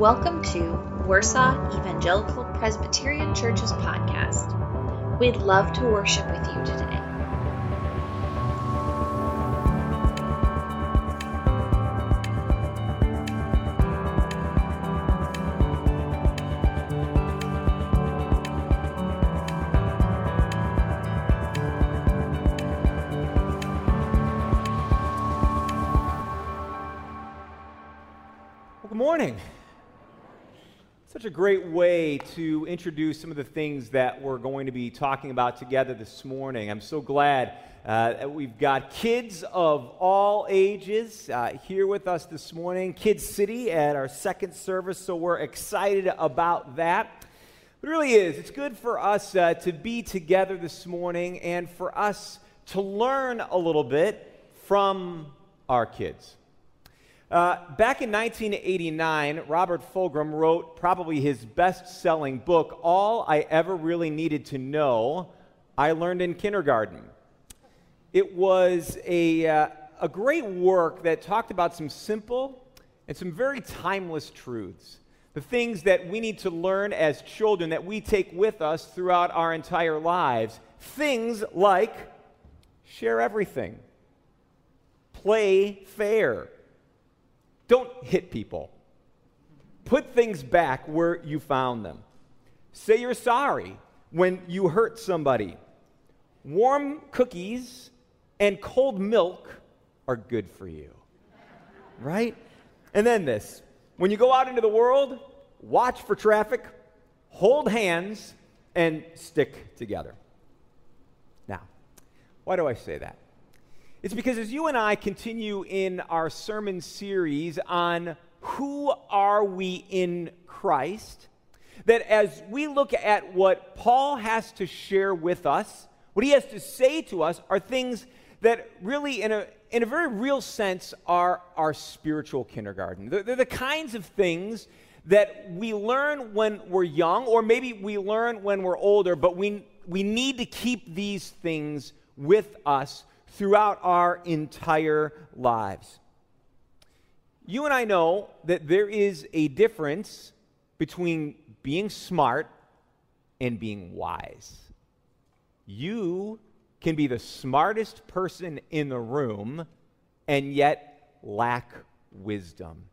Welcome to Warsaw Evangelical Presbyterian Church's podcast. We'd love to worship with you today. Such a great way to introduce some of the things that we're going to be talking about together this morning. I'm so glad uh, that we've got kids of all ages uh, here with us this morning. Kids City at our second service, so we're excited about that. It really is. It's good for us uh, to be together this morning and for us to learn a little bit from our kids. Uh, back in 1989, Robert Fulghum wrote probably his best selling book, All I Ever Really Needed to Know I Learned in Kindergarten. It was a, uh, a great work that talked about some simple and some very timeless truths. The things that we need to learn as children that we take with us throughout our entire lives. Things like share everything, play fair don't hit people. Put things back where you found them. Say you're sorry when you hurt somebody. Warm cookies and cold milk are good for you. Right? And then this when you go out into the world, watch for traffic, hold hands, and stick together. Now, why do I say that? It's because as you and I continue in our sermon series on who are we in Christ, that as we look at what Paul has to share with us, what he has to say to us are things that really, in a, in a very real sense, are our spiritual kindergarten. They're, they're the kinds of things that we learn when we're young, or maybe we learn when we're older, but we, we need to keep these things with us throughout our entire lives. You and I know that there is a difference between being smart and being wise. You can be the smartest person in the room and yet lack wisdom.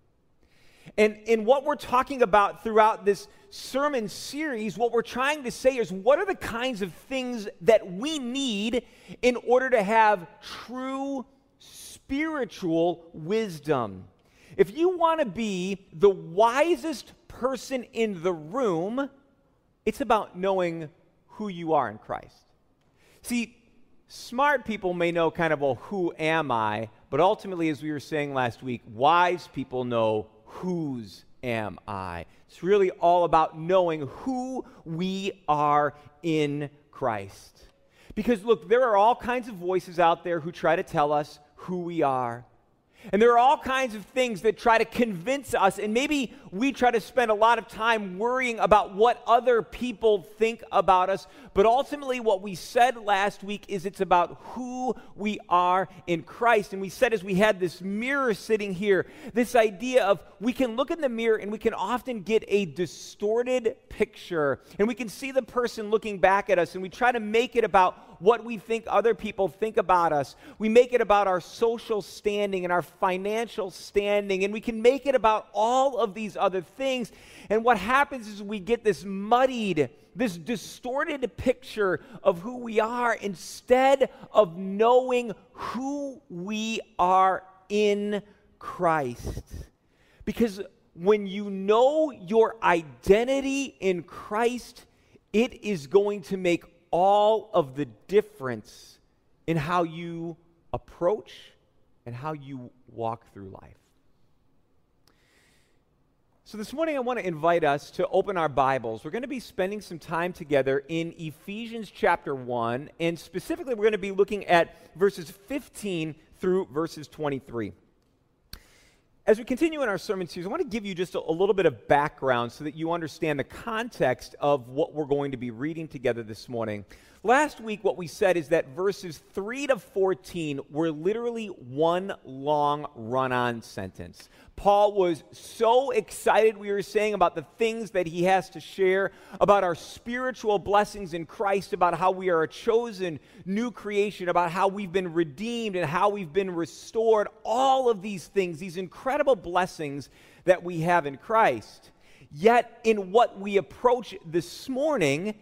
And in what we're talking about throughout this sermon series, what we're trying to say is what are the kinds of things that we need in order to have true spiritual wisdom? If you want to be the wisest person in the room, it's about knowing who you are in Christ. See, smart people may know kind of, well, who am I? But ultimately, as we were saying last week, wise people know whose am I? It's really all about knowing who we are in Christ. Because look, there are all kinds of voices out there who try to tell us who we are. And there are all kinds of things that try to convince us, and maybe we try to spend a lot of time worrying about what other people think about us. But ultimately, what we said last week is it's about who we are in Christ. And we said, as we had this mirror sitting here, this idea of we can look in the mirror and we can often get a distorted picture, and we can see the person looking back at us, and we try to make it about what we think other people think about us. We make it about our social standing and our financial standing, and we can make it about all of these other things. And what happens is we get this muddied, this distorted picture of who we are instead of knowing who we are in Christ. Because when you know your identity in Christ, it is going to make all of the difference in how you approach and how you walk through life. So, this morning I want to invite us to open our Bibles. We're going to be spending some time together in Ephesians chapter 1, and specifically, we're going to be looking at verses 15 through verses 23. As we continue in our sermon series, I want to give you just a, a, little bit of background so that you understand the context of what we're going to be reading together this morning. Last week, what we said is that verses 3 to 14 were literally one long run on sentence. Paul was so excited, we were saying, about the things that he has to share, about our spiritual blessings in Christ, about how we are a chosen new creation, about how we've been redeemed and how we've been restored. All of these things, these incredible blessings that we have in Christ. Yet, in what we approach this morning,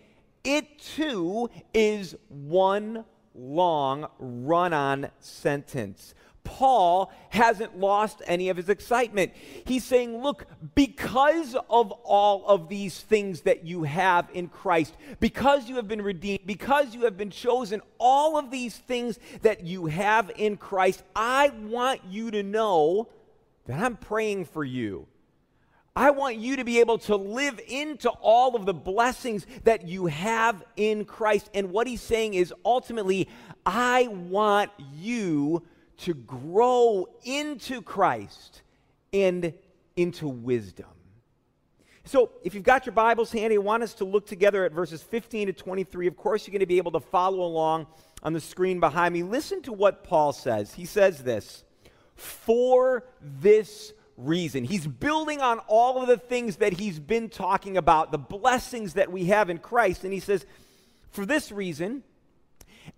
it too is one long run on sentence. Paul hasn't lost any of his excitement. He's saying, Look, because of all of these things that you have in Christ, because you have been redeemed, because you have been chosen, all of these things that you have in Christ, I want you to know that I'm praying for you. I want you to be able to live into all of the blessings that you have in Christ. And what he's saying is ultimately, I want you to grow into Christ and into wisdom. So, if you've got your Bibles handy, I want us to look together at verses 15 to 23. Of course, you're going to be able to follow along on the screen behind me. Listen to what Paul says. He says this For this reason. He's building on all of the things that he's been talking about, the blessings that we have in Christ. And he says, For this reason,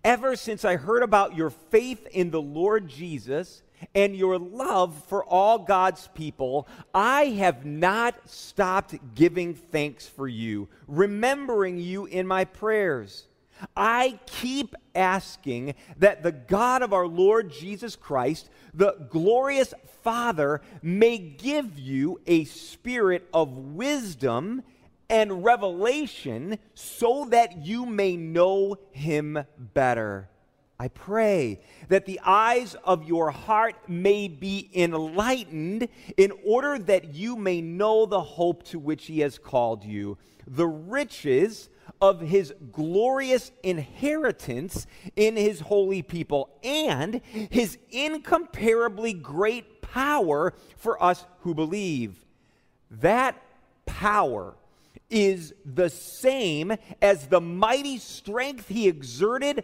ever since I heard about your faith in the Lord Jesus and your love for all God's people, I have not stopped giving thanks for you, remembering you in my prayers. I keep asking that the God of our Lord Jesus Christ, the glorious Father, may give you a spirit of wisdom and revelation so that you may know him better. I pray that the eyes of your heart may be enlightened in order that you may know the hope to which he has called you, the riches of his glorious inheritance in his holy people, and his incomparably great power for us who believe. That power is the same as the mighty strength he exerted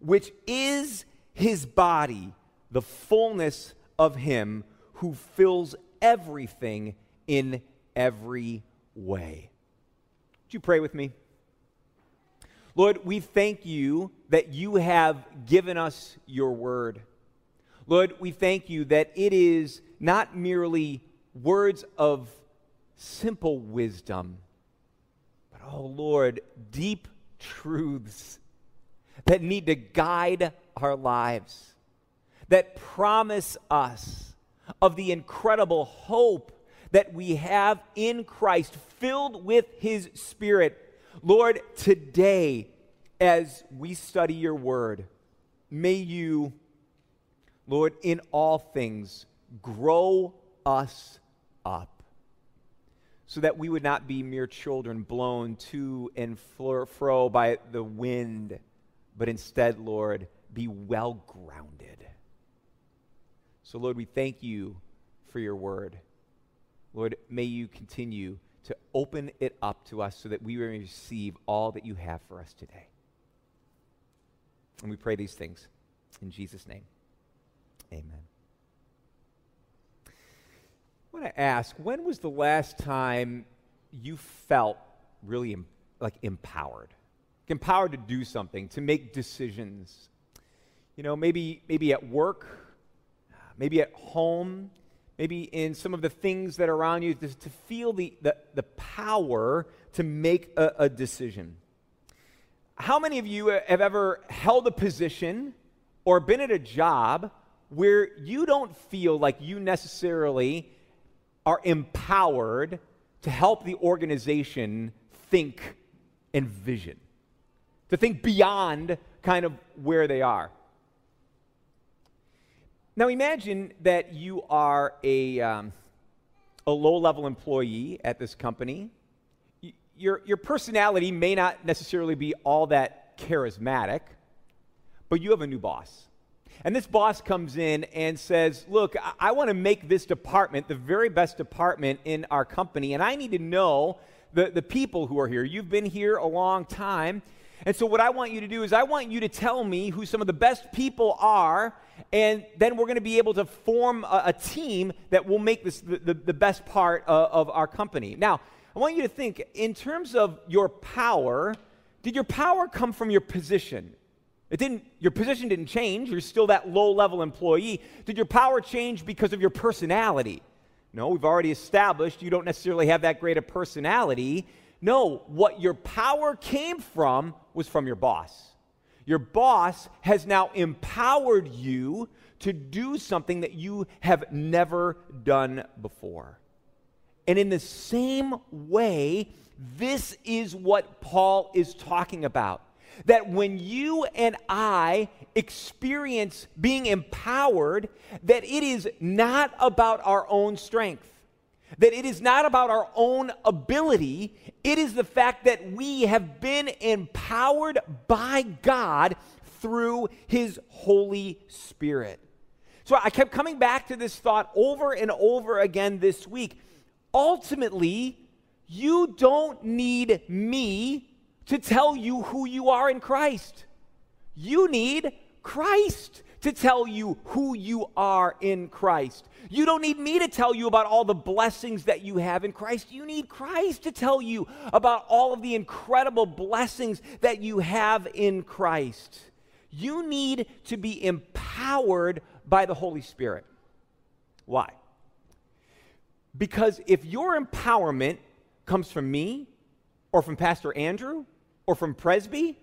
which is his body, the fullness of him who fills everything in every way. Would you pray with me? Lord, we thank you that you have given us your word. Lord, we thank you that it is not merely words of simple wisdom but, oh Lord, deep truths that need to guide our lives, that promise us of the incredible hope that we have in Christ, filled with His Spirit. Lord, today, as we study your word, may you, Lord, in all things, grow us up so that we would not be mere children blown to and fro by the wind, but instead, Lord, be well grounded. So, Lord, we thank you for your word. Lord, may you continue to open it up to us so that we may receive all that you have for us today. And we pray these things in Jesus' name. Amen. I want to ask when was the last time you felt really like empowered? Empowered to do something, to make decisions. You know, maybe, maybe at work, maybe at home, maybe in some of the things that are around you, to, to feel the, the, the, power to make a, a decision. How many of you uh, have ever held a position or been at a job where you don't feel like you necessarily are empowered to help the organization think and vision. To think beyond kind of where they are. Now imagine that you are a, um, a low level employee at this company. Your, your personality may not necessarily be all that charismatic, but you have a new boss. And this boss comes in and says, Look, I, I want to make this department the very best department in our company, and I need to know the, the people who are here. You've been here a long time. And so, what I want you to do is, I want you to tell me who some of the best people are, and then we're going to be able to form a, a team that will make this the, the, the best part of, of our company. Now, I want you to think in terms of your power, did your power come from your position? It didn't, your position didn't change. You're still that low level employee. Did your power change because of your personality? No, we've already established you don't necessarily have that great a personality. No, what your power came from was from your boss. Your boss has now empowered you to do something that you have never done before. And in the same way, this is what Paul is talking about that when you and I experience being empowered, that it is not about our own strength, that it is not about our own ability, it is the fact that we have been empowered by God through His Holy Spirit. So I kept coming back to this thought over and over again this week. Ultimately, you don't need me to tell you who you are in Christ. You need Christ to tell you who you are in Christ. You don't need me to tell you about all the blessings that you have in Christ. You need Christ to tell you about all of the incredible blessings that you have in Christ. You need to be empowered by the Holy Spirit. Why? Because if your empowerment comes from me or from Pastor Andrew or from Presby,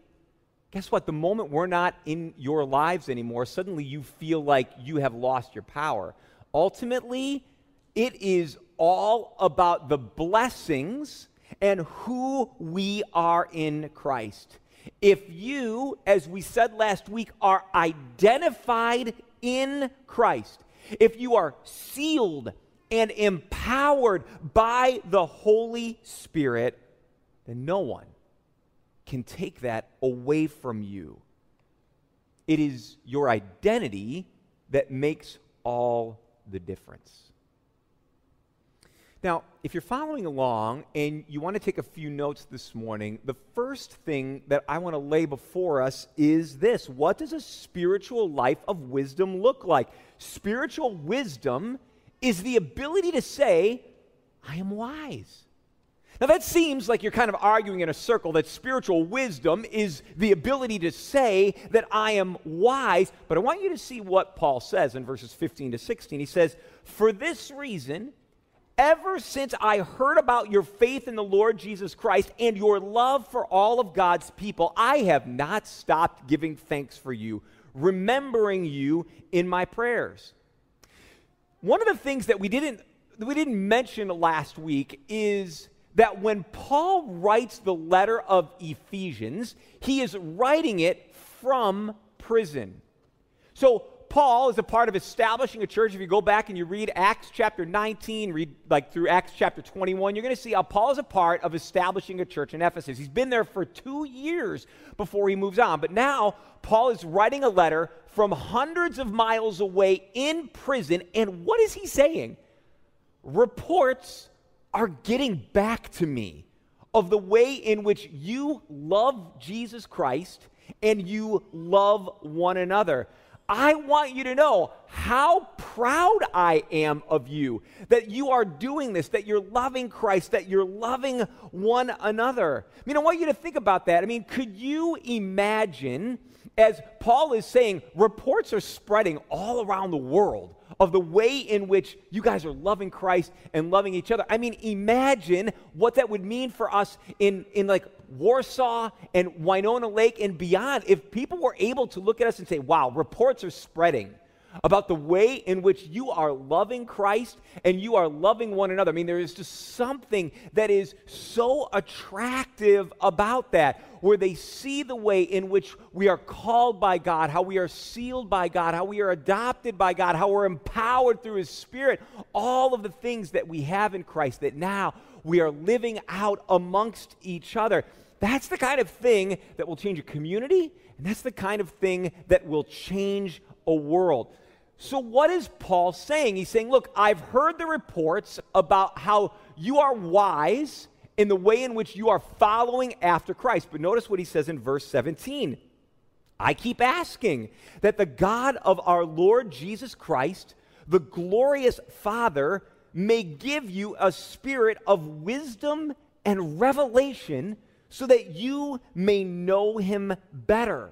guess what? The moment we're not in your lives anymore, suddenly you feel like you have lost your power. Ultimately, it is all about the blessings and who we are in Christ. If you, as we said last week, are identified in Christ, if you are sealed and empowered by the Holy Spirit, then no one can take that away from you. It is your identity that makes all the difference. Now, if you're following along and you want to take a few notes this morning, the first thing that I want to lay before us is this What does a spiritual life of wisdom look like? Spiritual wisdom is the ability to say, I am wise. Now, that seems like you're kind of arguing in a circle that spiritual wisdom is the ability to say that I am wise. But I want you to see what Paul says in verses 15 to 16. He says, For this reason, ever since I heard about your faith in the Lord Jesus Christ and your love for all of God's people, I have not stopped giving thanks for you, remembering you in my prayers. One of the things that we didn't, we didn't mention last week is that when Paul writes the letter of Ephesians, he is writing it from prison. So, Paul is a part of establishing a church. If you go back and you read Acts chapter 19, read like through Acts chapter 21, you're going to see how Paul is a part of establishing a church in Ephesus. He's been there for two years before he moves on. But now, Paul is writing a letter from hundreds of miles away in prison. And what is he saying? Reports are getting back to me of the way in which you love Jesus Christ and you love one another. I want you to know how proud I am of you that you are doing this, that you're loving Christ, that you're loving one another. I mean, I want you to think about that. I mean, could you imagine, as Paul is saying, reports are spreading all around the world of the way in which you guys are loving Christ and loving each other. I mean, imagine what that would mean for us in, in like Warsaw and Winona Lake and beyond if people were able to look at us and say, wow, reports are spreading about the way in which you are loving Christ and you are loving one another. I mean, there is just something that is so attractive about that, where they see the way in which we are called by God, how we are sealed by God, how we are adopted by God, how we're empowered through His Spirit, all of the things that we have in Christ that now we are living out amongst each other. That's the kind of thing that will change a community, and that's the kind of thing that will change a world. So, what is Paul saying? He's saying, Look, I've heard the reports about how you are wise in the way in which you are following after Christ. But notice what he says in verse 17. I keep asking that the God of our Lord Jesus Christ, the glorious Father, may give you a spirit of wisdom and revelation so that you may know him better.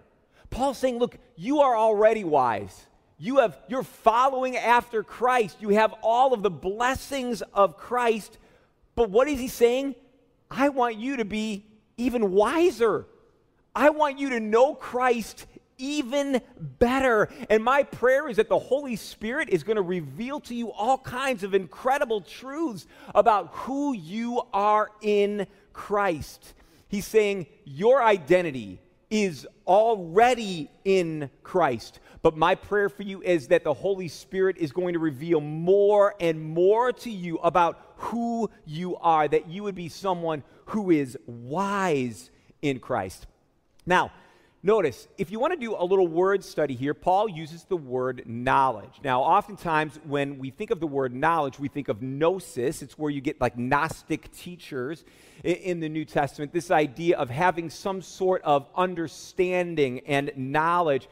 Paul's saying, look, you are already wise. You have you're following after Christ. You have all of the blessings of Christ. But what is he saying? I want you to be even wiser. I want you to know Christ even better. And my prayer is that the Holy Spirit is going to reveal to you all kinds of incredible truths about who you are in Christ. He's saying your identity is already in Christ. But my prayer for you is that the Holy Spirit is going to reveal more and more to you about who you are, that you would be someone who is wise in Christ. Now, Notice, if you want to do a little word study here, Paul uses the word knowledge. Now, oftentimes when we think of the word knowledge, we think of gnosis. It's where you get like Gnostic teachers in the New Testament, this idea of having some sort of understanding and knowledge.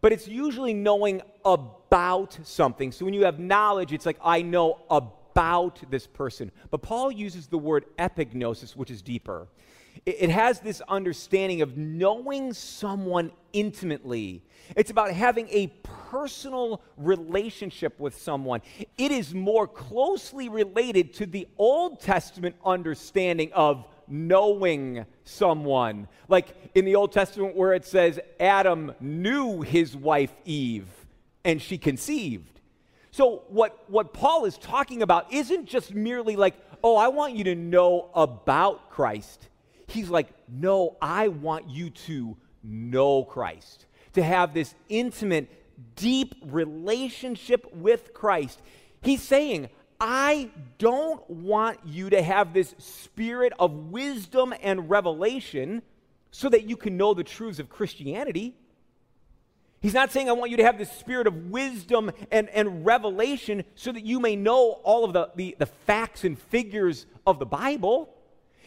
But it's usually knowing about something. So when you have knowledge, it's like, I know about this person. But Paul uses the word epignosis, which is deeper it has this understanding of knowing someone intimately. It's about having a personal relationship with someone. It is more closely related to the Old Testament understanding of knowing someone. Like in the Old Testament, where it says Adam knew his wife Eve and she conceived. So, what, what Paul is talking about isn't just merely like, oh, I want you to know about Christ. He's like, no, I want you to know Christ, to have this intimate, deep relationship with Christ. He's saying, I don't want you to have this spirit of wisdom and revelation so that you can know the truths of Christianity. He's not saying, I want you to have this spirit of wisdom and, and revelation so that you may know all of the, the, the facts and figures of the Bible.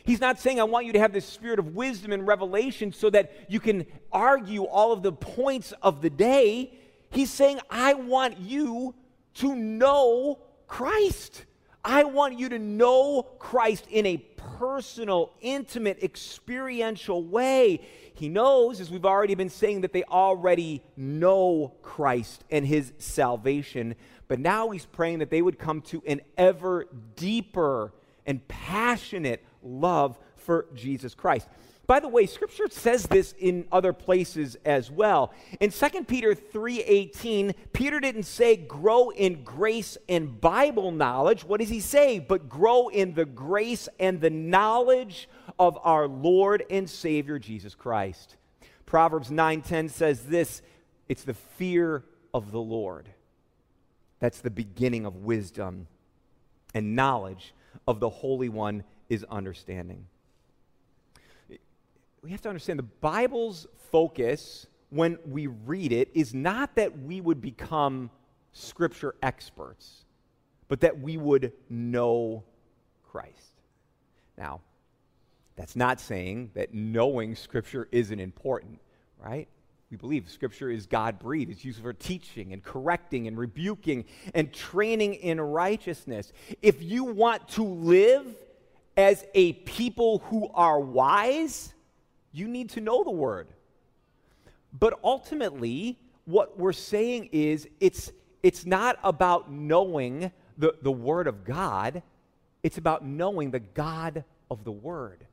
He's not saying, I want you to have this spirit of wisdom and revelation so that you can argue all of the points of the day. He's saying, I want you to know Christ. I want you to know Christ in a personal, intimate, experiential way. He knows, as we've already been saying, that they already know Christ and his salvation. But now he's praying that they would come to an ever deeper and passionate love for Jesus Christ. By the way, scripture says this in other places as well. In 2 Peter 3:18, Peter didn't say grow in grace and Bible knowledge. What does he say? But grow in the grace and the knowledge of our Lord and Savior Jesus Christ. Proverbs 9:10 says this, it's the fear of the Lord. That's the beginning of wisdom and knowledge of the Holy One is understanding. We have to understand the Bible's focus when we read it is not that we would become scripture experts, but that we would know Christ. Now, that's not saying that knowing scripture isn't important, right? We believe Scripture is God breathed. It's used for teaching and correcting and rebuking and training in righteousness. If you want to live as a people who are wise, you need to know the word. But ultimately, what we're saying is it's, it's not about knowing the, the word of God, it's about knowing the God of the word.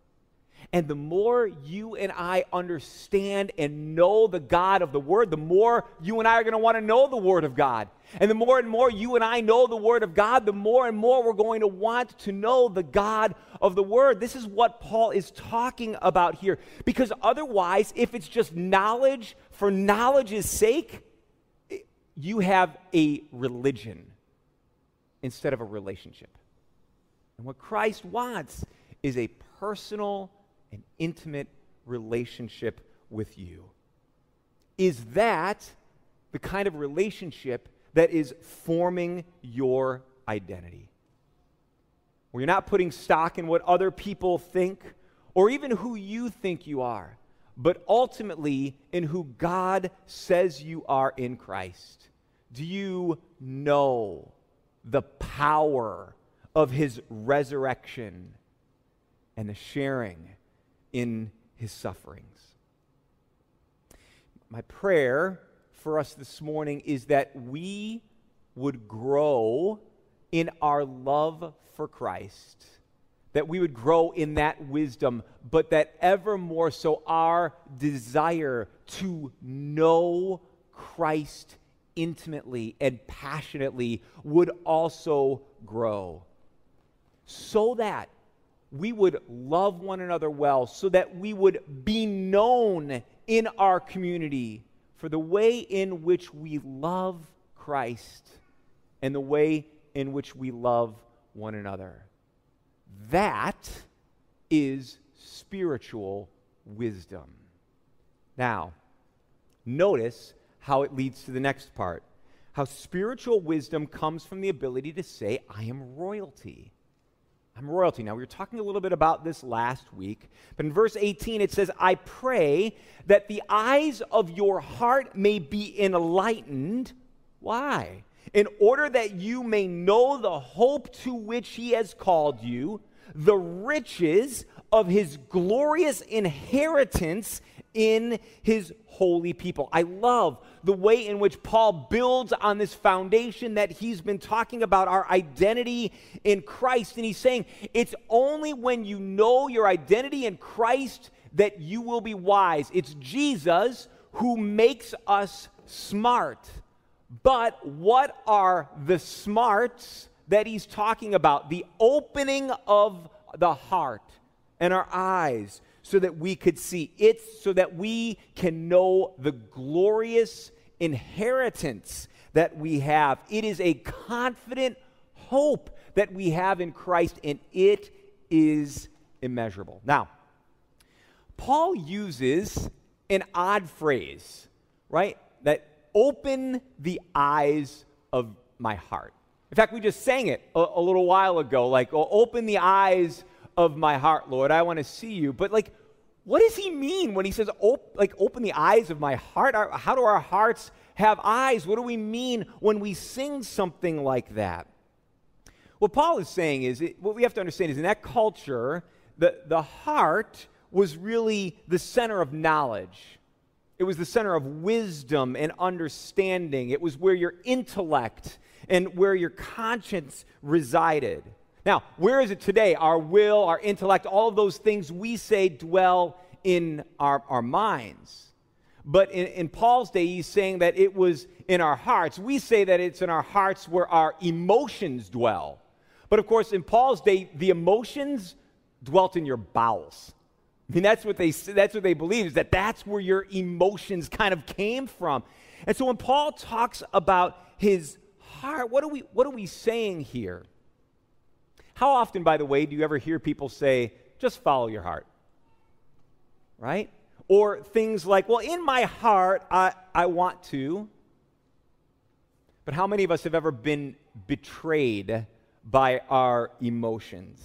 And the more you and I understand and know the God of the Word, the more you and I are going to want to know the Word of God. And the more and more you and I know the Word of God, the more and more we're going to want to know the God of the Word. This is what Paul is talking about here. Because otherwise, if it's just knowledge for knowledge's sake, eh, you have a religion instead of a relationship. And what Christ wants is a personal and intimate relationship with you. Is that the kind of relationship that is forming your identity? Where you're not putting stock in what other people think or even who you think you are, but ultimately in who God says you are in Christ. Do you know the power of his resurrection and the sharing in his sufferings. My prayer for us this morning is that we would grow in our love for Christ, that we would grow in that wisdom, but that ever more so our desire to know Christ intimately and passionately would also grow. So that we would love one another well, so that we would be known in our community for the way in which we love Christ and the way in which we love one another. That is spiritual wisdom. Now, notice how it leads to the next part. How spiritual wisdom comes from the ability to say, I am royalty. I'm royalty. Now, we were talking a little bit about this last week, but in verse 18 it says, I pray that the eyes of your heart may be enlightened. Why? In order that you may know the hope to which he has called you, the riches of his glorious inheritance in his holy people. I love the way in which Paul builds on this foundation that he's been talking about our identity in Christ. And he's saying it's only when you know your identity in Christ that you will be wise. It's Jesus who makes us smart. But what are the smarts that he's talking about? The opening of the heart and our eyes so that we could see. It's so that we can know the glorious inheritance that we have. It is a confident hope that we have in Christ, and it is immeasurable. Now, Paul uses an odd phrase, right? That open the eyes of my heart. In fact, we just sang it a, a little while ago, like, open the eyes of my heart, Lord. I want to see you. But like, what does he mean when he says, op- like, open the eyes of my heart? How do our hearts have eyes? What do we mean when we sing something like that? What Paul is saying is, it, what we have to understand is in that culture, the, the heart was really the center of knowledge. It was the center of wisdom and understanding. It was where your intellect and where your conscience resided. Now, where is it today? Our will, our intellect, all of those things we say dwell in our, our minds. But in, in Paul's day, he's saying that it was in our hearts. We say that it's in our hearts where our emotions dwell. But of course, in Paul's day, the emotions dwelt in your bowels. I mean, that's what they that's what they believe is that that's where your emotions kind of came from. And so when Paul talks about his heart, what are we what are we saying here? How often, by the way, do you ever hear people say, just follow your heart? Right? Or things like, well, in my heart, I, I want to. But how many of us have ever been betrayed by our emotions?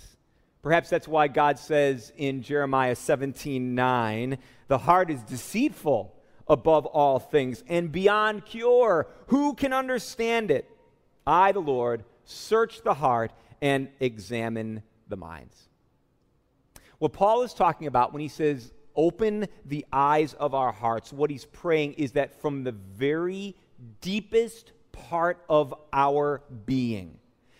Perhaps that's why God says in Jeremiah 17 9, the heart is deceitful above all things and beyond cure. Who can understand it? I, the Lord, search the heart and examine the minds. What Paul is talking about when he says, open the eyes of our hearts, what he's praying is that from the very deepest part of our being,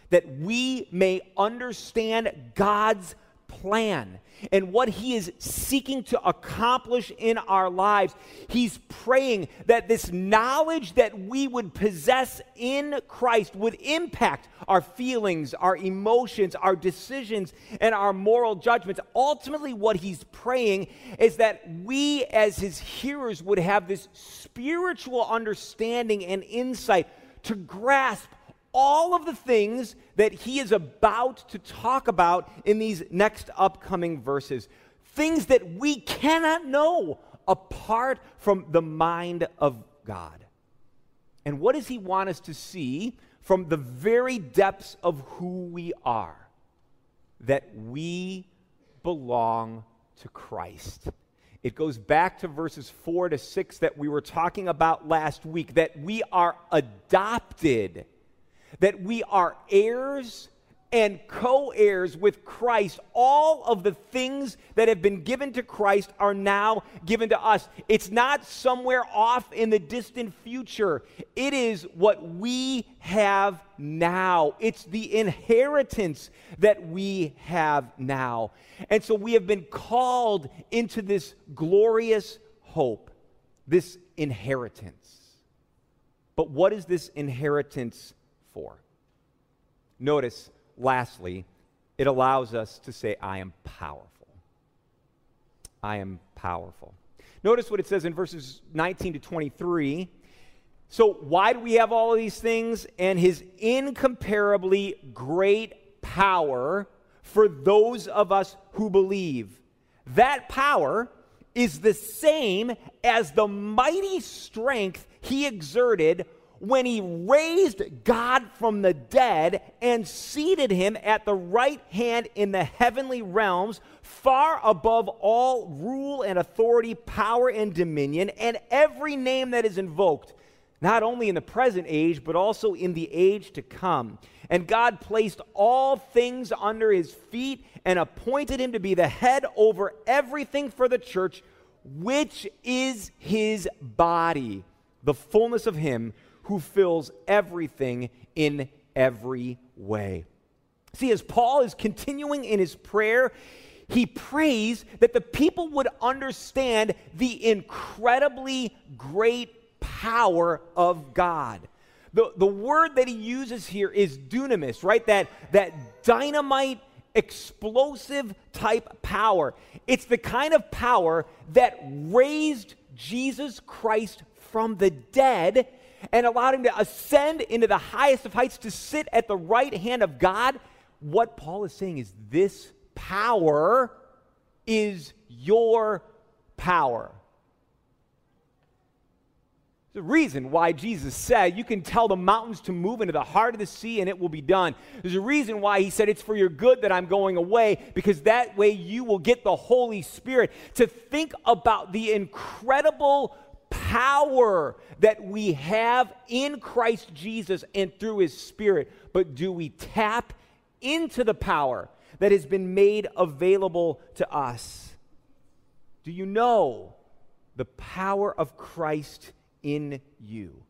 that we may understand God's plan and what He is seeking to accomplish in our lives. He's praying that this knowledge that we would possess in Christ would impact our feelings, our emotions, our decisions, and our moral judgments. Ultimately, what He's praying is that we, as His hearers, would have this spiritual understanding and insight to grasp all of the things that he is about to talk about in these next upcoming verses. Things that we cannot know apart from the mind of God. And what does he want us to see from the very depths of who we are? That we belong to Christ. It goes back to verses 4 to 6 that we were talking about last week that we are adopted that we are heirs and co heirs with Christ. All of the things that have been given to Christ are now given to us. It's not somewhere off in the distant future, it is what we have now. It's the inheritance that we have now. And so we have been called into this glorious hope, this inheritance. But what is this inheritance? Notice, lastly, it allows us to say, I am powerful. I am powerful. Notice what it says in verses 19 to 23. So, why do we have all of these things? And his incomparably great power for those of us who believe. That power is the same as the mighty strength he exerted when he raised God from the dead and seated him at the right hand in the heavenly realms, far above all rule and authority, power and dominion, and every name that is invoked, not only in the present age, but also in the age to come. And God placed all things under his feet and appointed him to be the head over everything for the church, which is his body, the fullness of him who fills everything in every way. See, as Paul is continuing in his prayer, he prays that the people would understand the incredibly great power of God. The, the word that he uses here is dunamis, right? That, that dynamite, explosive type power. It's the kind of power that raised Jesus Christ from the dead and allowed him to ascend into the highest of heights to sit at the right hand of God, what Paul is saying is this power is your power. A reason why Jesus said, You can tell the mountains to move into the heart of the sea and it will be done. There's a reason why he said, It's for your good that I'm going away, because that way you will get the Holy Spirit. To think about the incredible power that we have in Christ Jesus and through his Spirit, but do we tap into the power that has been made available to us? Do you know the power of Christ in you?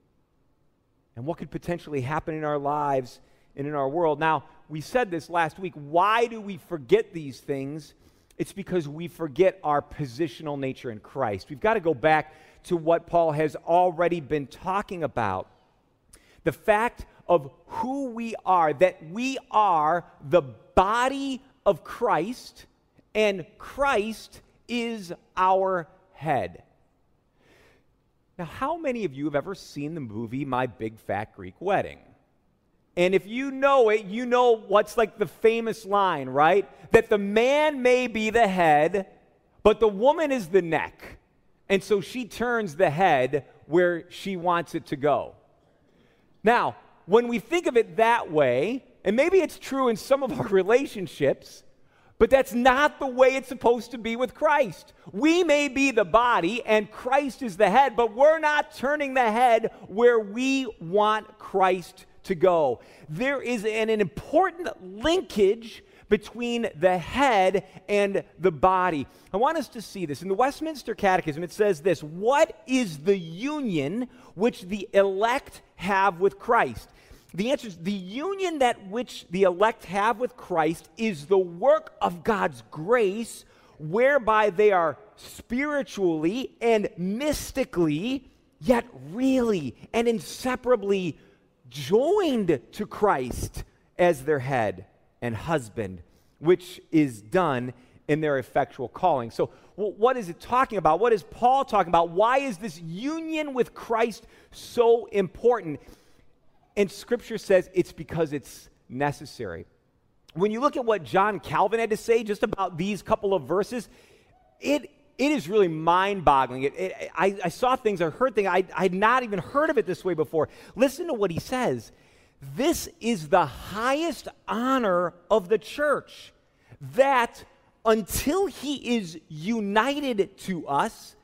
And what could potentially happen in our lives and in our world? Now, we said this last week. Why do we forget these things? It's because we forget our positional nature in Christ. We've got to go back to what Paul has already been talking about. The fact of who we are, that we are the body of Christ, and Christ is our head. Now, how many of you have ever seen the movie My Big Fat Greek Wedding? And if you know it, you know what's like the famous line, right? That the man may be the head, but the woman is the neck. And so she turns the head where she wants it to go. Now, when we think of it that way, and maybe it's true in some of our relationships, but that's not the way it's supposed to be with Christ. We may be the body and Christ is the head, but we're not turning the head where we want Christ to go. There is an, an important linkage between the head and the body. I want us to see this. In the Westminster Catechism, it says this What is the union which the elect have with Christ? The answer is the union that which the elect have with Christ is the work of God's grace, whereby they are spiritually and mystically, yet really and inseparably joined to Christ as their head and husband, which is done in their effectual calling. So, what is it talking about? What is Paul talking about? Why is this union with Christ so important? And scripture says it's because it's necessary. When you look at what John Calvin had to say just about these couple of verses, it, it is really mind boggling. I, I, saw things, I heard things, I, I had not even heard of it this way before. Listen to what he says. This is the highest honor of the church, that until he is united to us,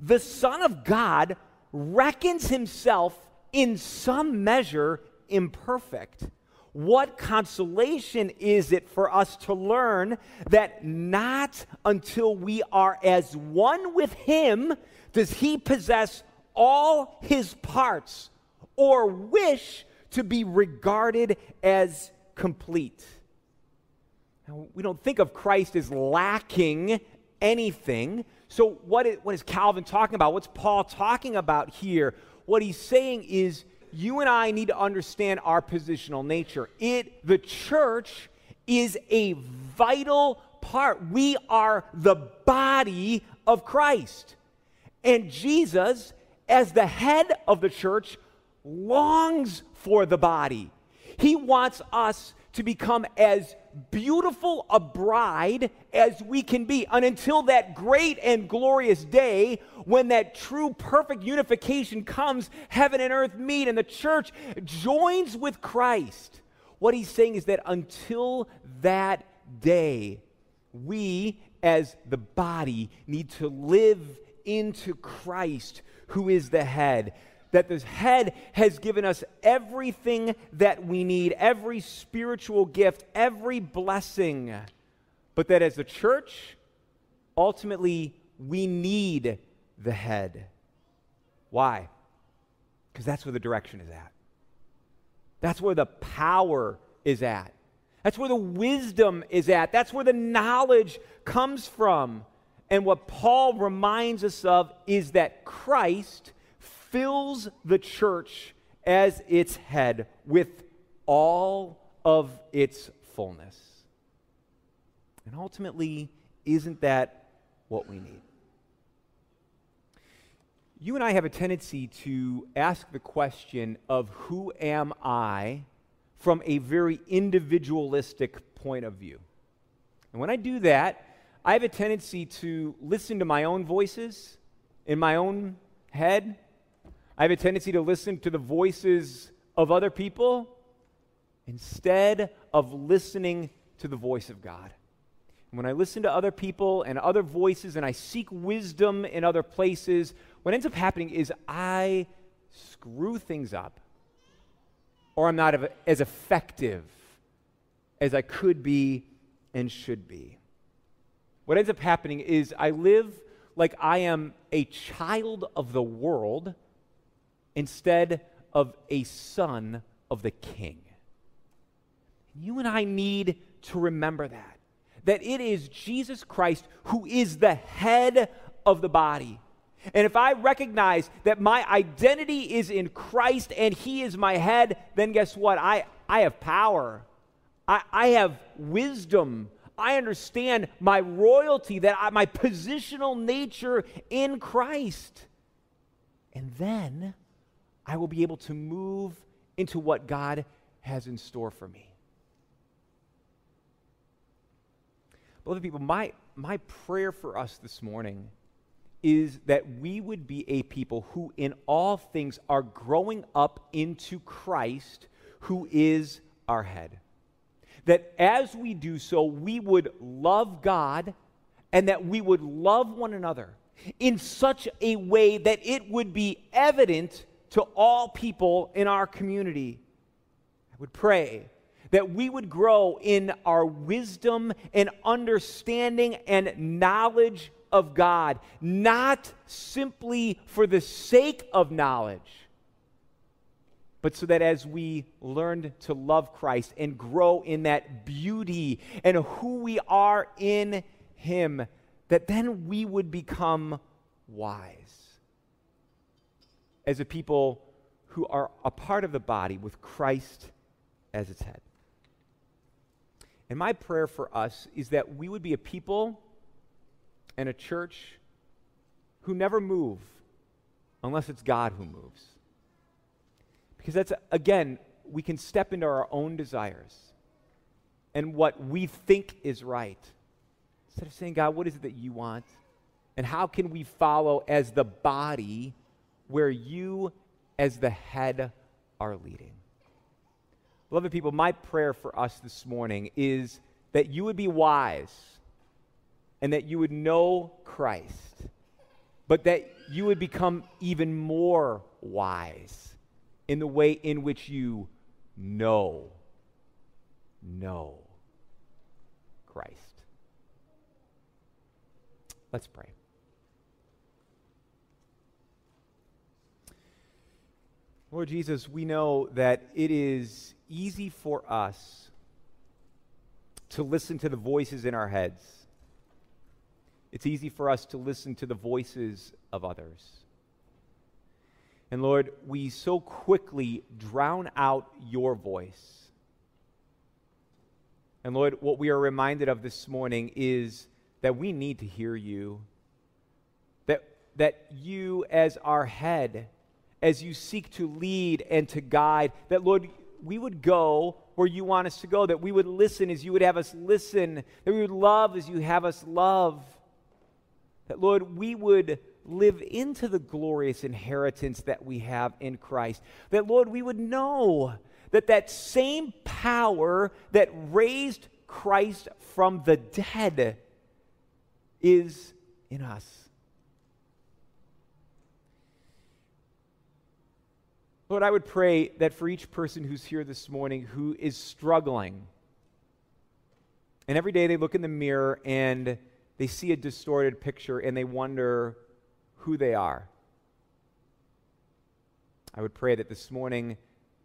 the Son of God reckons himself in some measure imperfect. What consolation is it for us to learn that not until we are as one with Him does He possess all His parts or wish to be regarded as complete? Now, we don't think of Christ as lacking anything. So, what is, what is Calvin talking about? What's Paul talking about here? what he's saying is you and I need to understand our positional nature. It, the church, is a vital part. We are the body of Christ. And Jesus, as the head of the church, longs for the body. He wants us to become as beautiful a bride as we can be. And until that great and glorious day when that true perfect unification comes, heaven and earth meet, and the church joins with Christ. What he's saying is that until that day, we as the body need to live into Christ, who is the head that the head has given us everything that we need, every spiritual gift, every blessing. But that as a church, ultimately, we need the head. Why? Because that's where the direction is at. That's where the power is at. That's where the wisdom is at. That's where the knowledge comes from. And what Paul reminds us of is that Christ fills the church as its head with all of its fullness. And ultimately, isn't that what we need? You and I have a tendency to ask the question of who am I from a very individualistic point of view. And when I do that, I have a tendency to listen to my own voices in my own head I have a tendency to listen to the voices of other people instead of listening to the voice of God. When I listen to other people and other voices and I seek wisdom in other places, what ends up happening is I screw things up or I'm not as effective as I could be and should be. What ends up happening is I live like I am a child of the world instead of a son of the king. You and I need to remember that. That it is Jesus Christ who is the head of the body. And if I recognize that my identity is in Christ and He is my head, then guess what? I, I have power. I, I have wisdom. I understand my royalty, that I, my positional nature in Christ. And then I will be able to move into what God has in store for me. Beloved people, my, my prayer for us this morning is that we would be a people who, in all things, are growing up into Christ, who is our head. That as we do so, we would love God and that we would love one another in such a way that it would be evident to all people in our community. I would pray that we would grow in our wisdom and understanding and knowledge of God, not simply for the sake of knowledge, but so that as we learn to love Christ and grow in that beauty and who we are in Him, that then we would become wise as a people who are a part of the body with Christ as its head. And my prayer for us is that we would be a people and a church who never move unless it's God who moves. Because that's, again, we can step into our own desires and what we think is right. Instead of saying, God, what is it that you want? And how can we follow as the body where you, as the head, are leading? Beloved people, my prayer for us this morning is that you would be wise and that you would know Christ, but that you would become even more wise in the way in which you know, know Christ. Let's pray. Lord Jesus, we know that it is easy for us to listen to the voices in our heads. It's easy for us to listen to the voices of others. And Lord, we so quickly drown out your voice. And Lord, what we are reminded of this morning is that we need to hear you. That, that you, as our head, as you seek to lead and to guide, that, Lord, we would go where you want us to go, that we would listen as you would have us listen, that we would love as you have us love. That, Lord, we would live into the glorious inheritance that we have in Christ. That, Lord, we would know that that same power that raised Christ from the dead is in us. Lord, I would pray that for each person who's here this morning who is struggling, and every day they look in the mirror and they see a distorted picture and they wonder who they are. I would pray that this morning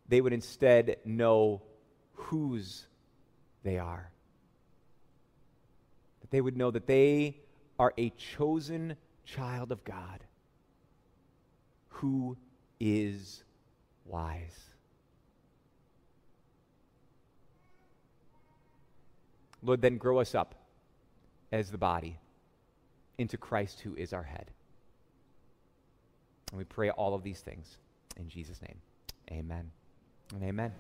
they would instead know whose they are. That they would know that they are a chosen child of God who is wise. Lord, then grow us up as the body into Christ who is our head. And we pray all of these things in Jesus' name. Amen and amen.